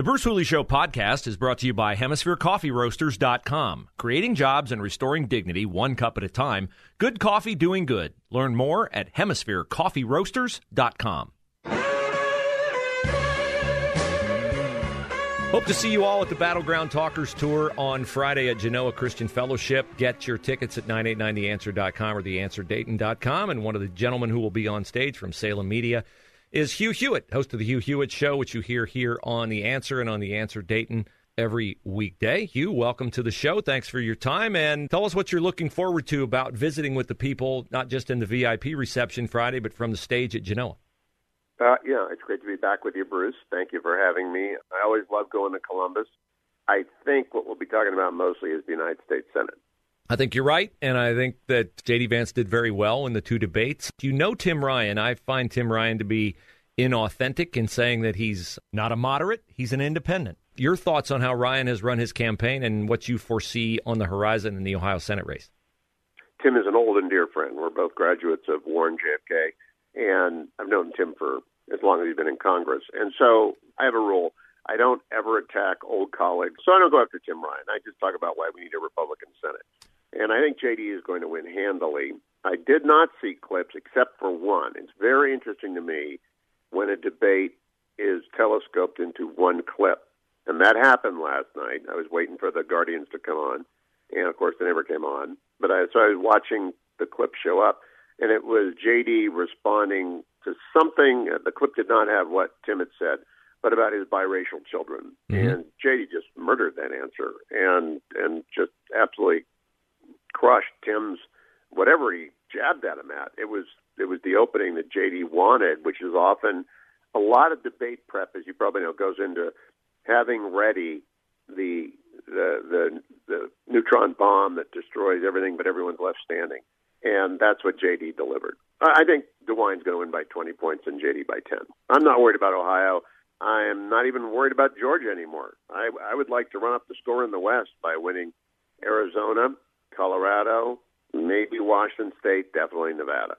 The Bruce Hooley Show podcast is brought to you by HemisphereCoffeeRoasters.com. Creating jobs and restoring dignity one cup at a time. Good coffee doing good. Learn more at HemisphereCoffeeRoasters.com. Hope to see you all at the Battleground Talkers Tour on Friday at Genoa Christian Fellowship. Get your tickets at 989theanswer.com or theanswerdayton.com. And one of the gentlemen who will be on stage from Salem Media is Hugh Hewitt, host of the Hugh Hewitt Show, which you hear here on The Answer and on The Answer Dayton every weekday. Hugh, welcome to the show. Thanks for your time. And tell us what you're looking forward to about visiting with the people, not just in the VIP reception Friday, but from the stage at Genoa. Uh, yeah, it's great to be back with you, Bruce. Thank you for having me. I always love going to Columbus. I think what we'll be talking about mostly is the United States Senate. I think you're right, and I think that J.D. Vance did very well in the two debates. You know Tim Ryan. I find Tim Ryan to be inauthentic in saying that he's not a moderate, he's an independent. Your thoughts on how Ryan has run his campaign and what you foresee on the horizon in the Ohio Senate race? Tim is an old and dear friend. We're both graduates of Warren JFK, and I've known Tim for as long as he's been in Congress. And so I have a rule. I don't ever attack old colleagues. So I don't go after Tim Ryan. I just talk about why we need a Republican Senate. And I think JD is going to win handily. I did not see clips except for one. It's very interesting to me when a debate is telescoped into one clip. And that happened last night. I was waiting for the Guardians to come on. And of course, they never came on. But I, so I was watching the clip show up, and it was JD responding to something. The clip did not have what Tim had said, but about his biracial children. Mm-hmm. And JD just murdered that answer and and just absolutely crushed Tim's whatever he jabbed at him at. It was it was the opening that JD wanted, which is often a lot of debate prep, as you probably know, goes into having ready the the the, the neutron bomb that destroys everything but everyone's left standing. And that's what JD delivered. I think DeWine's going to win by 20 points and JD by 10. I'm not worried about Ohio. I am not even worried about Georgia anymore. I, I would like to run up the score in the West by winning Arizona, Colorado, maybe Washington State, definitely Nevada.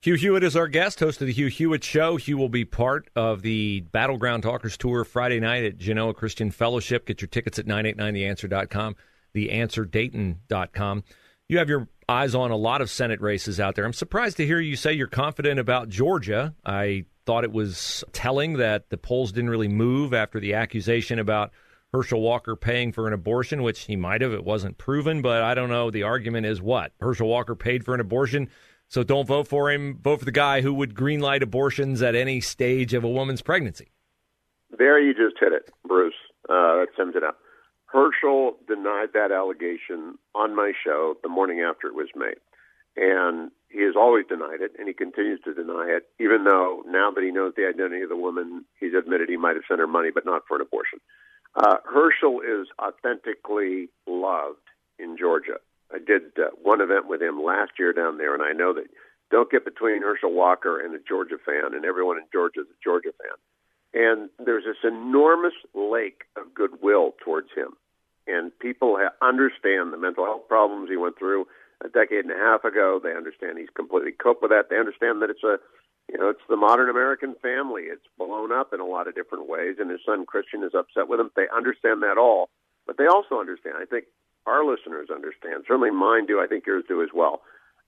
Hugh Hewitt is our guest, host of the Hugh Hewitt Show. Hugh will be part of the Battleground Talkers Tour Friday night at Genoa Christian Fellowship. Get your tickets at 989theanswer.com, theanswerdayton.com. You have your eyes on a lot of Senate races out there. I'm surprised to hear you say you're confident about Georgia. I thought it was telling that the polls didn't really move after the accusation about – Herschel Walker paying for an abortion, which he might have. It wasn't proven, but I don't know. The argument is what? Herschel Walker paid for an abortion, so don't vote for him. Vote for the guy who would greenlight abortions at any stage of a woman's pregnancy. There you just hit it, Bruce. Uh, that sums it up. Herschel denied that allegation on my show the morning after it was made. And he has always denied it, and he continues to deny it, even though now that he knows the identity of the woman, he's admitted he might have sent her money, but not for an abortion. Uh, Herschel is authentically loved in Georgia. I did uh, one event with him last year down there, and I know that don't get between Herschel Walker and a Georgia fan, and everyone in Georgia is a Georgia fan. And there's this enormous lake of goodwill towards him. And people ha- understand the mental health problems he went through a decade and a half ago. They understand he's completely coped with that. They understand that it's a you know, it's the modern American family. It's blown up in a lot of different ways, and his son Christian is upset with him. They understand that all, but they also understand. I think our listeners understand. Certainly, mine do. I think yours do as well.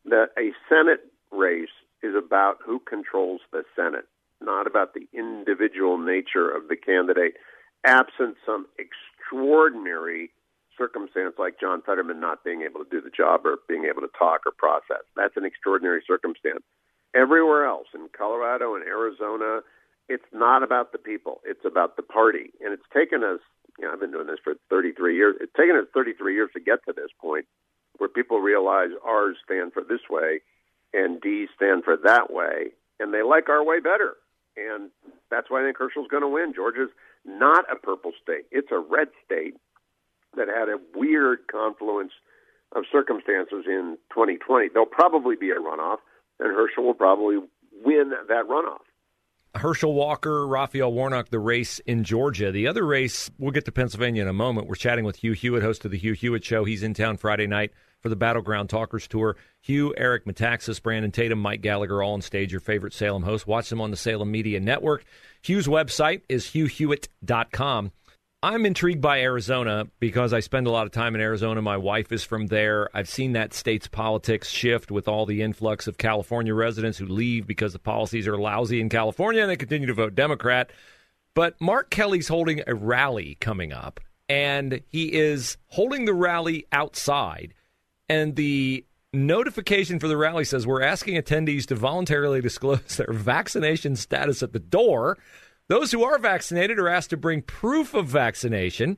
That a Senate race is about who controls the Senate, not about the individual nature of the candidate. Absent some extraordinary circumstance like John Fetterman not being able to do the job or being able to talk or process, that's an extraordinary circumstance. Everywhere else in Colorado and Arizona, it's not about the people. It's about the party. And it's taken us, you know, I've been doing this for 33 years. It's taken us 33 years to get to this point where people realize R's stand for this way and D stand for that way. And they like our way better. And that's why I think Herschel's going to win. Georgia's not a purple state. It's a red state that had a weird confluence of circumstances in 2020. There'll probably be a runoff, and Herschel will probably win that runoff. Herschel Walker, Raphael Warnock, the race in Georgia. The other race, we'll get to Pennsylvania in a moment. We're chatting with Hugh Hewitt, host of the Hugh Hewitt Show. He's in town Friday night for the Battleground Talkers Tour. Hugh, Eric Metaxas, Brandon Tatum, Mike Gallagher, all on stage, your favorite Salem host. Watch them on the Salem Media Network. Hugh's website is hughhewitt.com. I'm intrigued by Arizona because I spend a lot of time in Arizona. My wife is from there. I've seen that state's politics shift with all the influx of California residents who leave because the policies are lousy in California and they continue to vote Democrat. But Mark Kelly's holding a rally coming up, and he is holding the rally outside. And the notification for the rally says we're asking attendees to voluntarily disclose their vaccination status at the door. Those who are vaccinated are asked to bring proof of vaccination.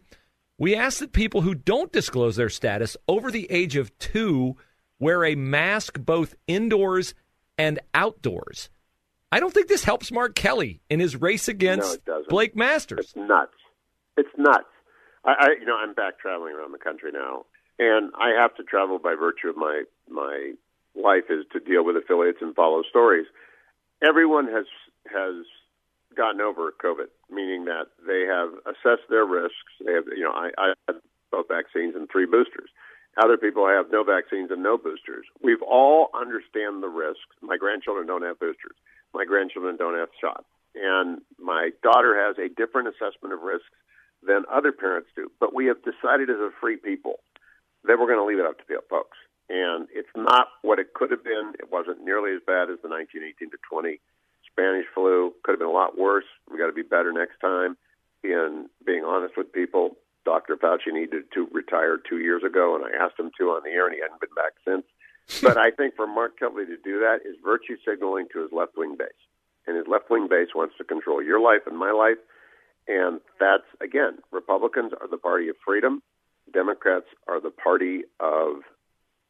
We ask that people who don't disclose their status over the age of two wear a mask both indoors and outdoors. I don't think this helps Mark Kelly in his race against no, Blake Masters. It's nuts. It's nuts. I, I, you know, I'm back traveling around the country now, and I have to travel by virtue of my my life is to deal with affiliates and follow stories. Everyone has has gotten over COVID, meaning that they have assessed their risks. They have, you know, I, I had both vaccines and three boosters. Other people have no vaccines and no boosters. We've all understand the risks. My grandchildren don't have boosters. My grandchildren don't have shots. And my daughter has a different assessment of risks than other parents do. But we have decided as a free people that we're going to leave it up to the folks. And it's not what it could have been. It wasn't nearly as bad as the 1918 to 20 Spanish flu. Could have been a lot worse. We got to be better next time in being honest with people. Dr. Fauci needed to retire two years ago, and I asked him to on the air, and he hadn't been back since. but I think for Mark Kelly to do that is virtue signaling to his left wing base. And his left wing base wants to control your life and my life. And that's, again, Republicans are the party of freedom. Democrats are the party of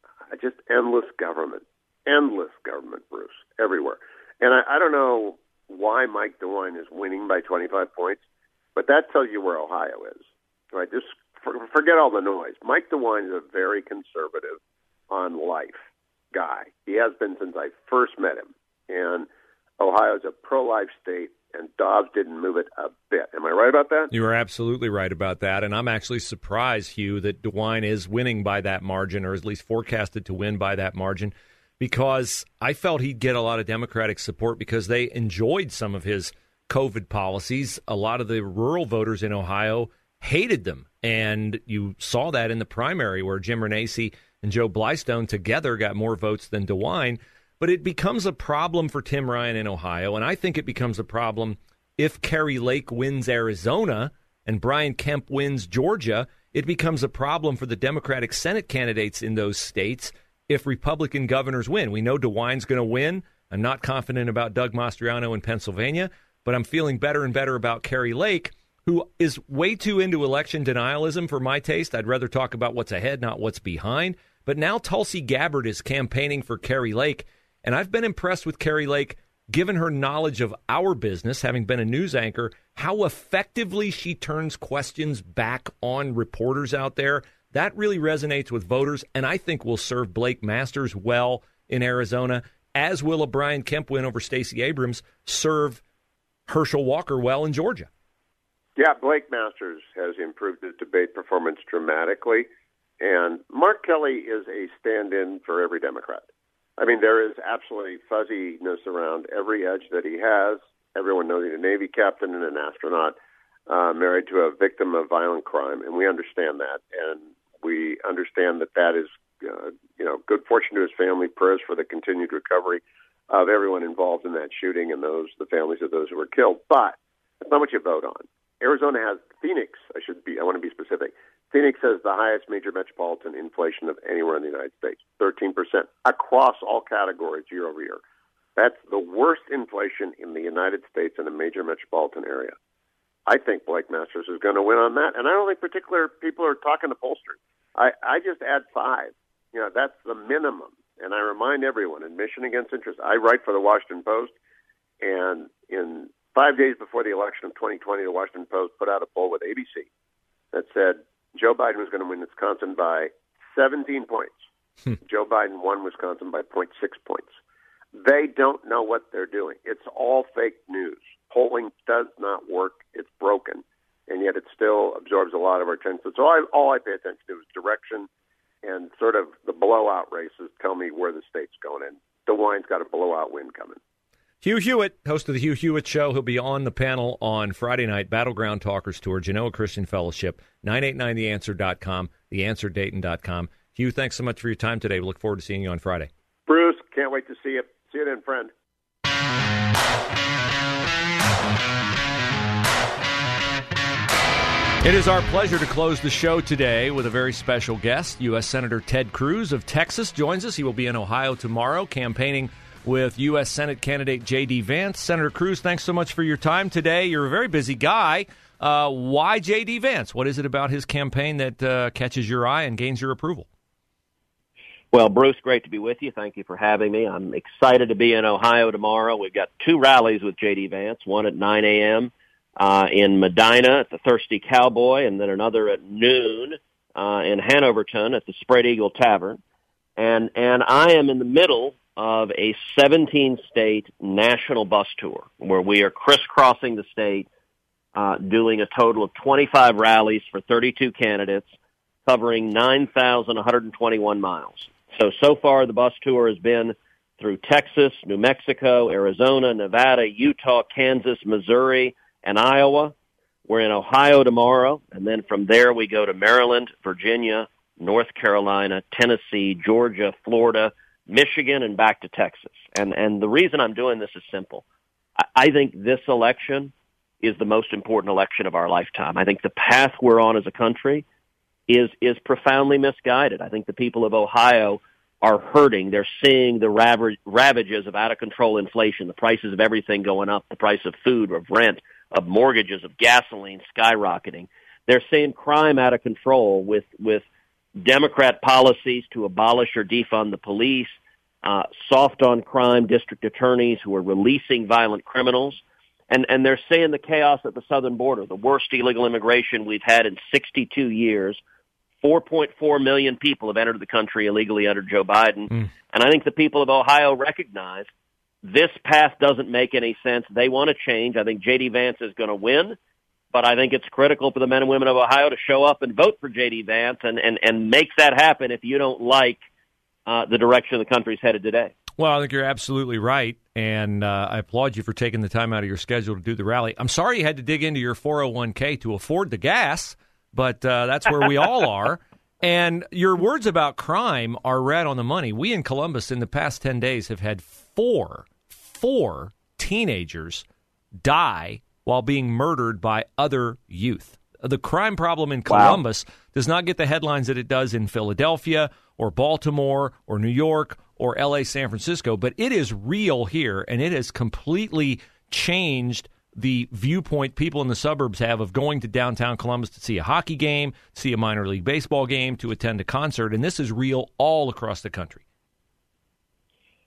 uh, just endless government. Endless government, Bruce, everywhere. And I, I don't know why Mike DeWine is winning by 25 points, but that tells you where Ohio is. Right? Just for, forget all the noise. Mike DeWine is a very conservative on life guy. He has been since I first met him. And Ohio is a pro-life state, and Dobbs didn't move it a bit. Am I right about that? You are absolutely right about that. And I'm actually surprised, Hugh, that DeWine is winning by that margin, or at least forecasted to win by that margin because I felt he'd get a lot of Democratic support because they enjoyed some of his COVID policies. A lot of the rural voters in Ohio hated them. And you saw that in the primary where Jim Renacci and Joe Blystone together got more votes than DeWine. But it becomes a problem for Tim Ryan in Ohio. And I think it becomes a problem if Kari Lake wins Arizona and Brian Kemp wins Georgia. It becomes a problem for the Democratic Senate candidates in those states if Republican governors win. We know DeWine's going to win. I'm not confident about Doug Mastriano in Pennsylvania, but I'm feeling better and better about Kari Lake, who is way too into election denialism for my taste. I'd rather talk about what's ahead, not what's behind. But now Tulsi Gabbard is campaigning for Kari Lake, and I've been impressed with Kari Lake given her knowledge of our business, having been a news anchor, how effectively she turns questions back on reporters out there. That really resonates with voters, and I think will serve Blake Masters well in Arizona, as will a Brian Kemp win over Stacey Abrams serve Herschel Walker well in Georgia. Yeah, Blake Masters has improved his debate performance dramatically, and Mark Kelly is a stand in for every Democrat. I mean, there is absolutely fuzziness around every edge that he has. Everyone knows he's a Navy captain and an astronaut, uh, married to a victim of violent crime, and we understand that. And we understand that that is, uh, you know, good fortune to his family. Prayers for the continued recovery of everyone involved in that shooting and those the families of those who were killed. But that's not what you vote on. Arizona has Phoenix. I should be. I want to be specific. Phoenix has the highest major metropolitan inflation of anywhere in the United States, 13% across all categories year over year. That's the worst inflation in the United States in a major metropolitan area. I think Blake Masters is going to win on that, and I don't think particular people are talking to pollsters. I, I just add five. You know, that's the minimum. And I remind everyone, admission against interest. I write for the Washington Post, and in Five days before the election of 2020, the Washington Post put out a poll with ABC that said Joe Biden was going to win Wisconsin by 17 points. Hmm. Joe Biden won Wisconsin by 0.6 points. They don't know what they're doing. It's all fake news. Polling does not work. It's broken, and yet it still absorbs a lot of our attention. So I, all I pay attention to is direction and sort of the blowout races tell me where the state's going. And DeWine's got a blowout win coming. Hugh Hewitt, host of the Hugh Hewitt Show, he'll be on the panel on Friday night, Battleground Talkers Tour, Genoa Christian Fellowship, 989theanswer.com, theanswerdayton.com. Hugh, thanks so much for your time today. We look forward to seeing you on Friday. Bruce, can't wait to see you. See you then, friend. It is our pleasure to close the show today with a very special guest. U.S. Senator Ted Cruz of Texas joins us. He will be in Ohio tomorrow campaigning with U.S. Senate candidate J.D. Vance. Senator Cruz, thanks so much for your time today. You're a very busy guy. Uh, why J.D. Vance? What is it about his campaign that uh, catches your eye and gains your approval? Well, Bruce, great to be with you. Thank you for having me. I'm excited to be in Ohio tomorrow. We've got two rallies with J.D. Vance, one at 9 a.m. Uh, in Medina at the Thirsty Cowboy, and then another at noon uh, in Hanoverton at the Spread Eagle Tavern. And, and I am in the middle of a 17 state national bus tour where we are crisscrossing the state, uh, doing a total of 25 rallies for 32 candidates covering 9,121 miles. So, so far the bus tour has been through Texas, New Mexico, Arizona, Nevada, Utah, Kansas, Missouri, and Iowa. We're in Ohio tomorrow, and then from there we go to Maryland, Virginia, North Carolina, Tennessee, Georgia, Florida, Michigan and back to Texas. And and the reason I'm doing this is simple. I, I think this election is the most important election of our lifetime. I think the path we're on as a country is is profoundly misguided. I think the people of Ohio are hurting. They're seeing the ravages of out of control inflation, the prices of everything going up, the price of food, of rent, of mortgages, of gasoline skyrocketing. They're seeing crime out of control with with Democrat policies to abolish or defund the police, uh, soft on crime district attorneys who are releasing violent criminals. And, and they're seeing the chaos at the southern border, the worst illegal immigration we've had in 62 years. 4.4 million people have entered the country illegally under Joe Biden. Mm. And I think the people of Ohio recognize this path doesn't make any sense. They want to change. I think J.D. Vance is going to win but I think it's critical for the men and women of Ohio to show up and vote for J.D. Vance and, and, and make that happen if you don't like uh, the direction the country's headed today. Well, I think you're absolutely right, and uh, I applaud you for taking the time out of your schedule to do the rally. I'm sorry you had to dig into your 401k to afford the gas, but uh, that's where we all are. And your words about crime are right on the money. We in Columbus in the past 10 days have had four, four teenagers die while being murdered by other youth. The crime problem in Columbus wow. does not get the headlines that it does in Philadelphia or Baltimore or New York or LA, San Francisco, but it is real here and it has completely changed the viewpoint people in the suburbs have of going to downtown Columbus to see a hockey game, see a minor league baseball game, to attend a concert, and this is real all across the country.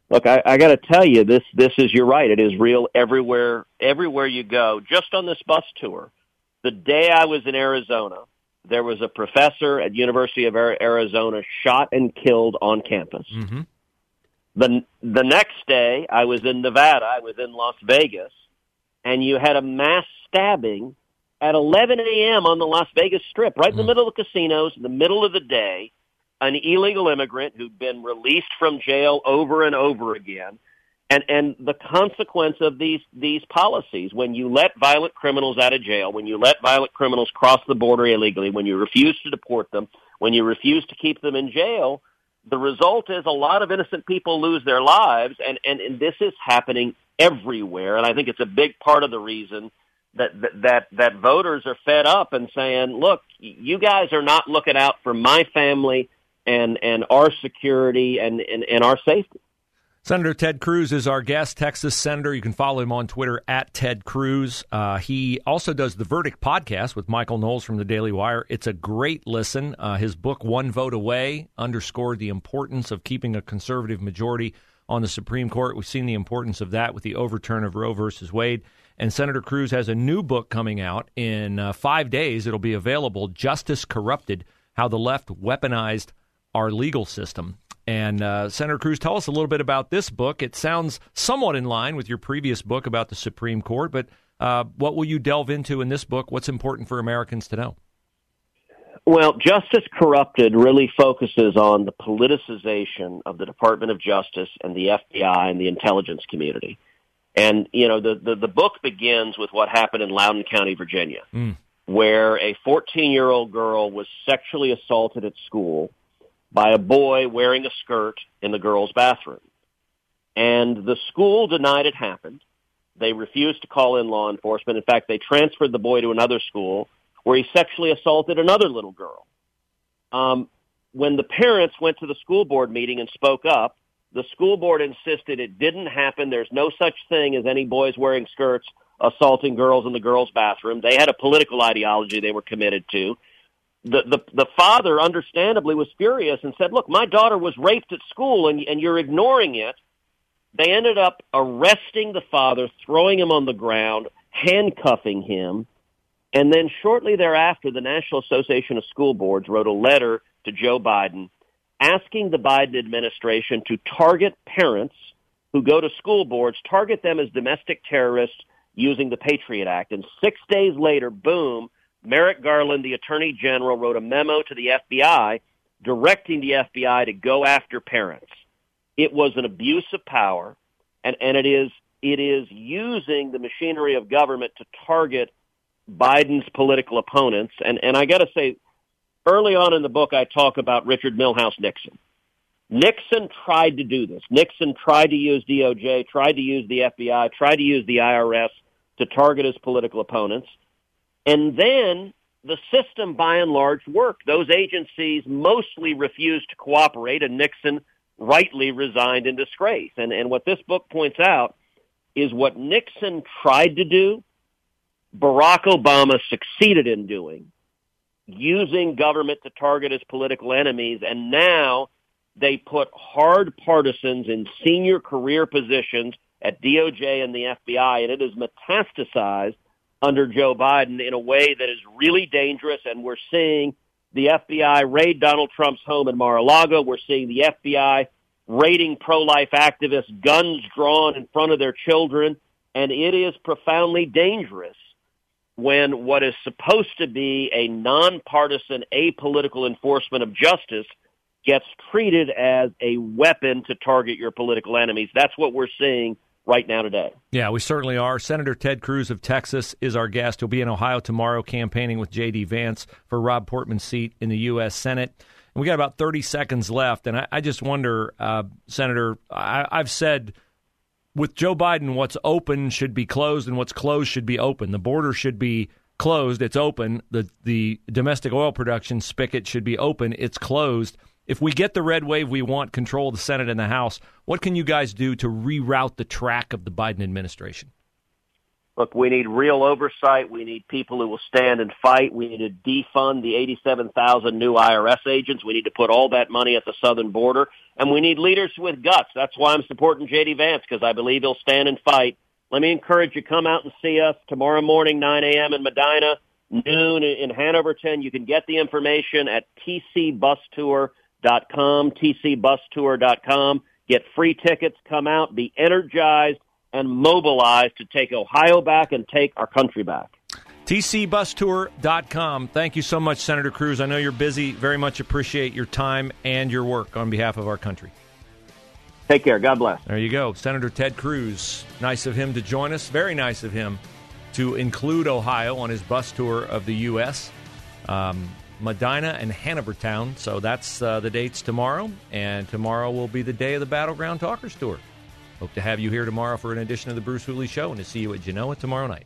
Look, I, I got to tell you, this this is you're right. It is real everywhere everywhere you go. Just on this bus tour, the day I was in Arizona, there was a professor at University of Arizona shot and killed on campus. Mm-hmm. The the next day, I was in Nevada. I was in Las Vegas, and you had a mass stabbing at 11 a.m. on the Las Vegas Strip, right in the mm. middle of the casinos, in the middle of the day an illegal immigrant who'd been released from jail over and over again. And, and the consequence of these, these policies, when you let violent criminals out of jail, when you let violent criminals cross the border illegally, when you refuse to deport them, when you refuse to keep them in jail, the result is a lot of innocent people lose their lives. And, and, and this is happening everywhere. And I think it's a big part of the reason that, that, that voters are fed up and saying, look, you guys are not looking out for my family and and our security and, and, and our safety. Senator Ted Cruz is our guest, Texas Senator. You can follow him on Twitter at Ted Cruz. Uh, he also does the Verdict podcast with Michael Knowles from the Daily Wire. It's a great listen. Uh, his book, One Vote Away, underscored the importance of keeping a conservative majority on the Supreme Court. We've seen the importance of that with the overturn of Roe versus Wade. And Senator Cruz has a new book coming out in uh, five days. It'll be available Justice Corrupted How the Left Weaponized Our Legal System. And uh, Senator Cruz, tell us a little bit about this book. It sounds somewhat in line with your previous book about the Supreme Court, but uh, what will you delve into in this book? What's important for Americans to know? Well, Justice Corrupted really focuses on the politicization of the Department of Justice and the FBI and the intelligence community. And, you know, the, the, the book begins with what happened in Loudoun County, Virginia, mm. where a 14 year old girl was sexually assaulted at school by a boy wearing a skirt in the girl's bathroom. And the school denied it happened. They refused to call in law enforcement. In fact, they transferred the boy to another school where he sexually assaulted another little girl. Um, when the parents went to the school board meeting and spoke up, the school board insisted it didn't happen. There's no such thing as any boys wearing skirts assaulting girls in the girls' bathroom. They had a political ideology they were committed to. The, the, the father understandably was furious and said, look, my daughter was raped at school and, and you're ignoring it. They ended up arresting the father, throwing him on the ground, handcuffing him, and then shortly thereafter, the National Association of School Boards wrote a letter to Joe Biden asking the Biden administration to target parents who go to school boards, target them as domestic terrorists using the Patriot Act. And six days later, boom, Merrick Garland, the Attorney General, wrote a memo to the FBI directing the FBI to go after parents. It was an abuse of power, and, and it is it is using the machinery of government to target Biden's political opponents. And, and I got to say, early on in the book, I talk about Richard Milhous Nixon. Nixon tried to do this. Nixon tried to use DOJ, tried to use the FBI, tried to use the IRS to target his political opponents. And then the system by and large worked. Those agencies mostly refused to cooperate and Nixon rightly resigned in disgrace. And, and what this book points out is what Nixon tried to do Barack Obama succeeded in doing, using government to target his political enemies, and now they put hard partisans in senior career positions at DOJ and the FBI, and it has metastasized under Joe Biden in a way that is really dangerous, and we're seeing the FBI raid Donald Trump's home in Mar-a-Lago. We're seeing the FBI raiding pro-life activists, guns drawn in front of their children, and it is profoundly dangerous when what is supposed to be a nonpartisan, apolitical enforcement of justice gets treated as a weapon to target your political enemies. That's what we're seeing right now today. Yeah, we certainly are. Senator Ted Cruz of Texas is our guest. He'll be in Ohio tomorrow campaigning with J.D. Vance for Rob Portman's seat in the U.S. Senate. And we got about 30 seconds left. And I, I just wonder, uh, Senator, I, I've said – with Joe Biden, what's open should be closed and what's closed should be open. The border should be closed, it's open. The the domestic oil production spigot should be open, it's closed. If we get the red wave we want control of the Senate and the House, what can you guys do to reroute the track of the Biden administration? Look, we need real oversight. We need people who will stand and fight. We need to defund the 87,000 new IRS agents. We need to put all that money at the southern border. And we need leaders with guts. That's why I'm supporting J.D. Vance, because I believe he'll stand and fight. Let me encourage you, to come out and see us tomorrow morning, 9 a.m. in Medina, noon in Hanoverton. You can get the information at tcbustour.com, tcbustour.com. Get free tickets, come out, be energized and mobilized to take Ohio back and take our country back. TCBusTour.com. Thank you so much, Senator Cruz. I know you're busy. Very much appreciate your time and your work on behalf of our country. Take care. God bless. There you go. Senator Ted Cruz. Nice of him to join us. Very nice of him to include Ohio on his bus tour of the U.S. Um, Medina and Hanovertown. So that's uh, the dates tomorrow. And tomorrow will be the day of the Battleground Talkers Tour. Hope to have you here tomorrow for an edition of the Bruce Hooley Show and to see you at Genoa tomorrow night.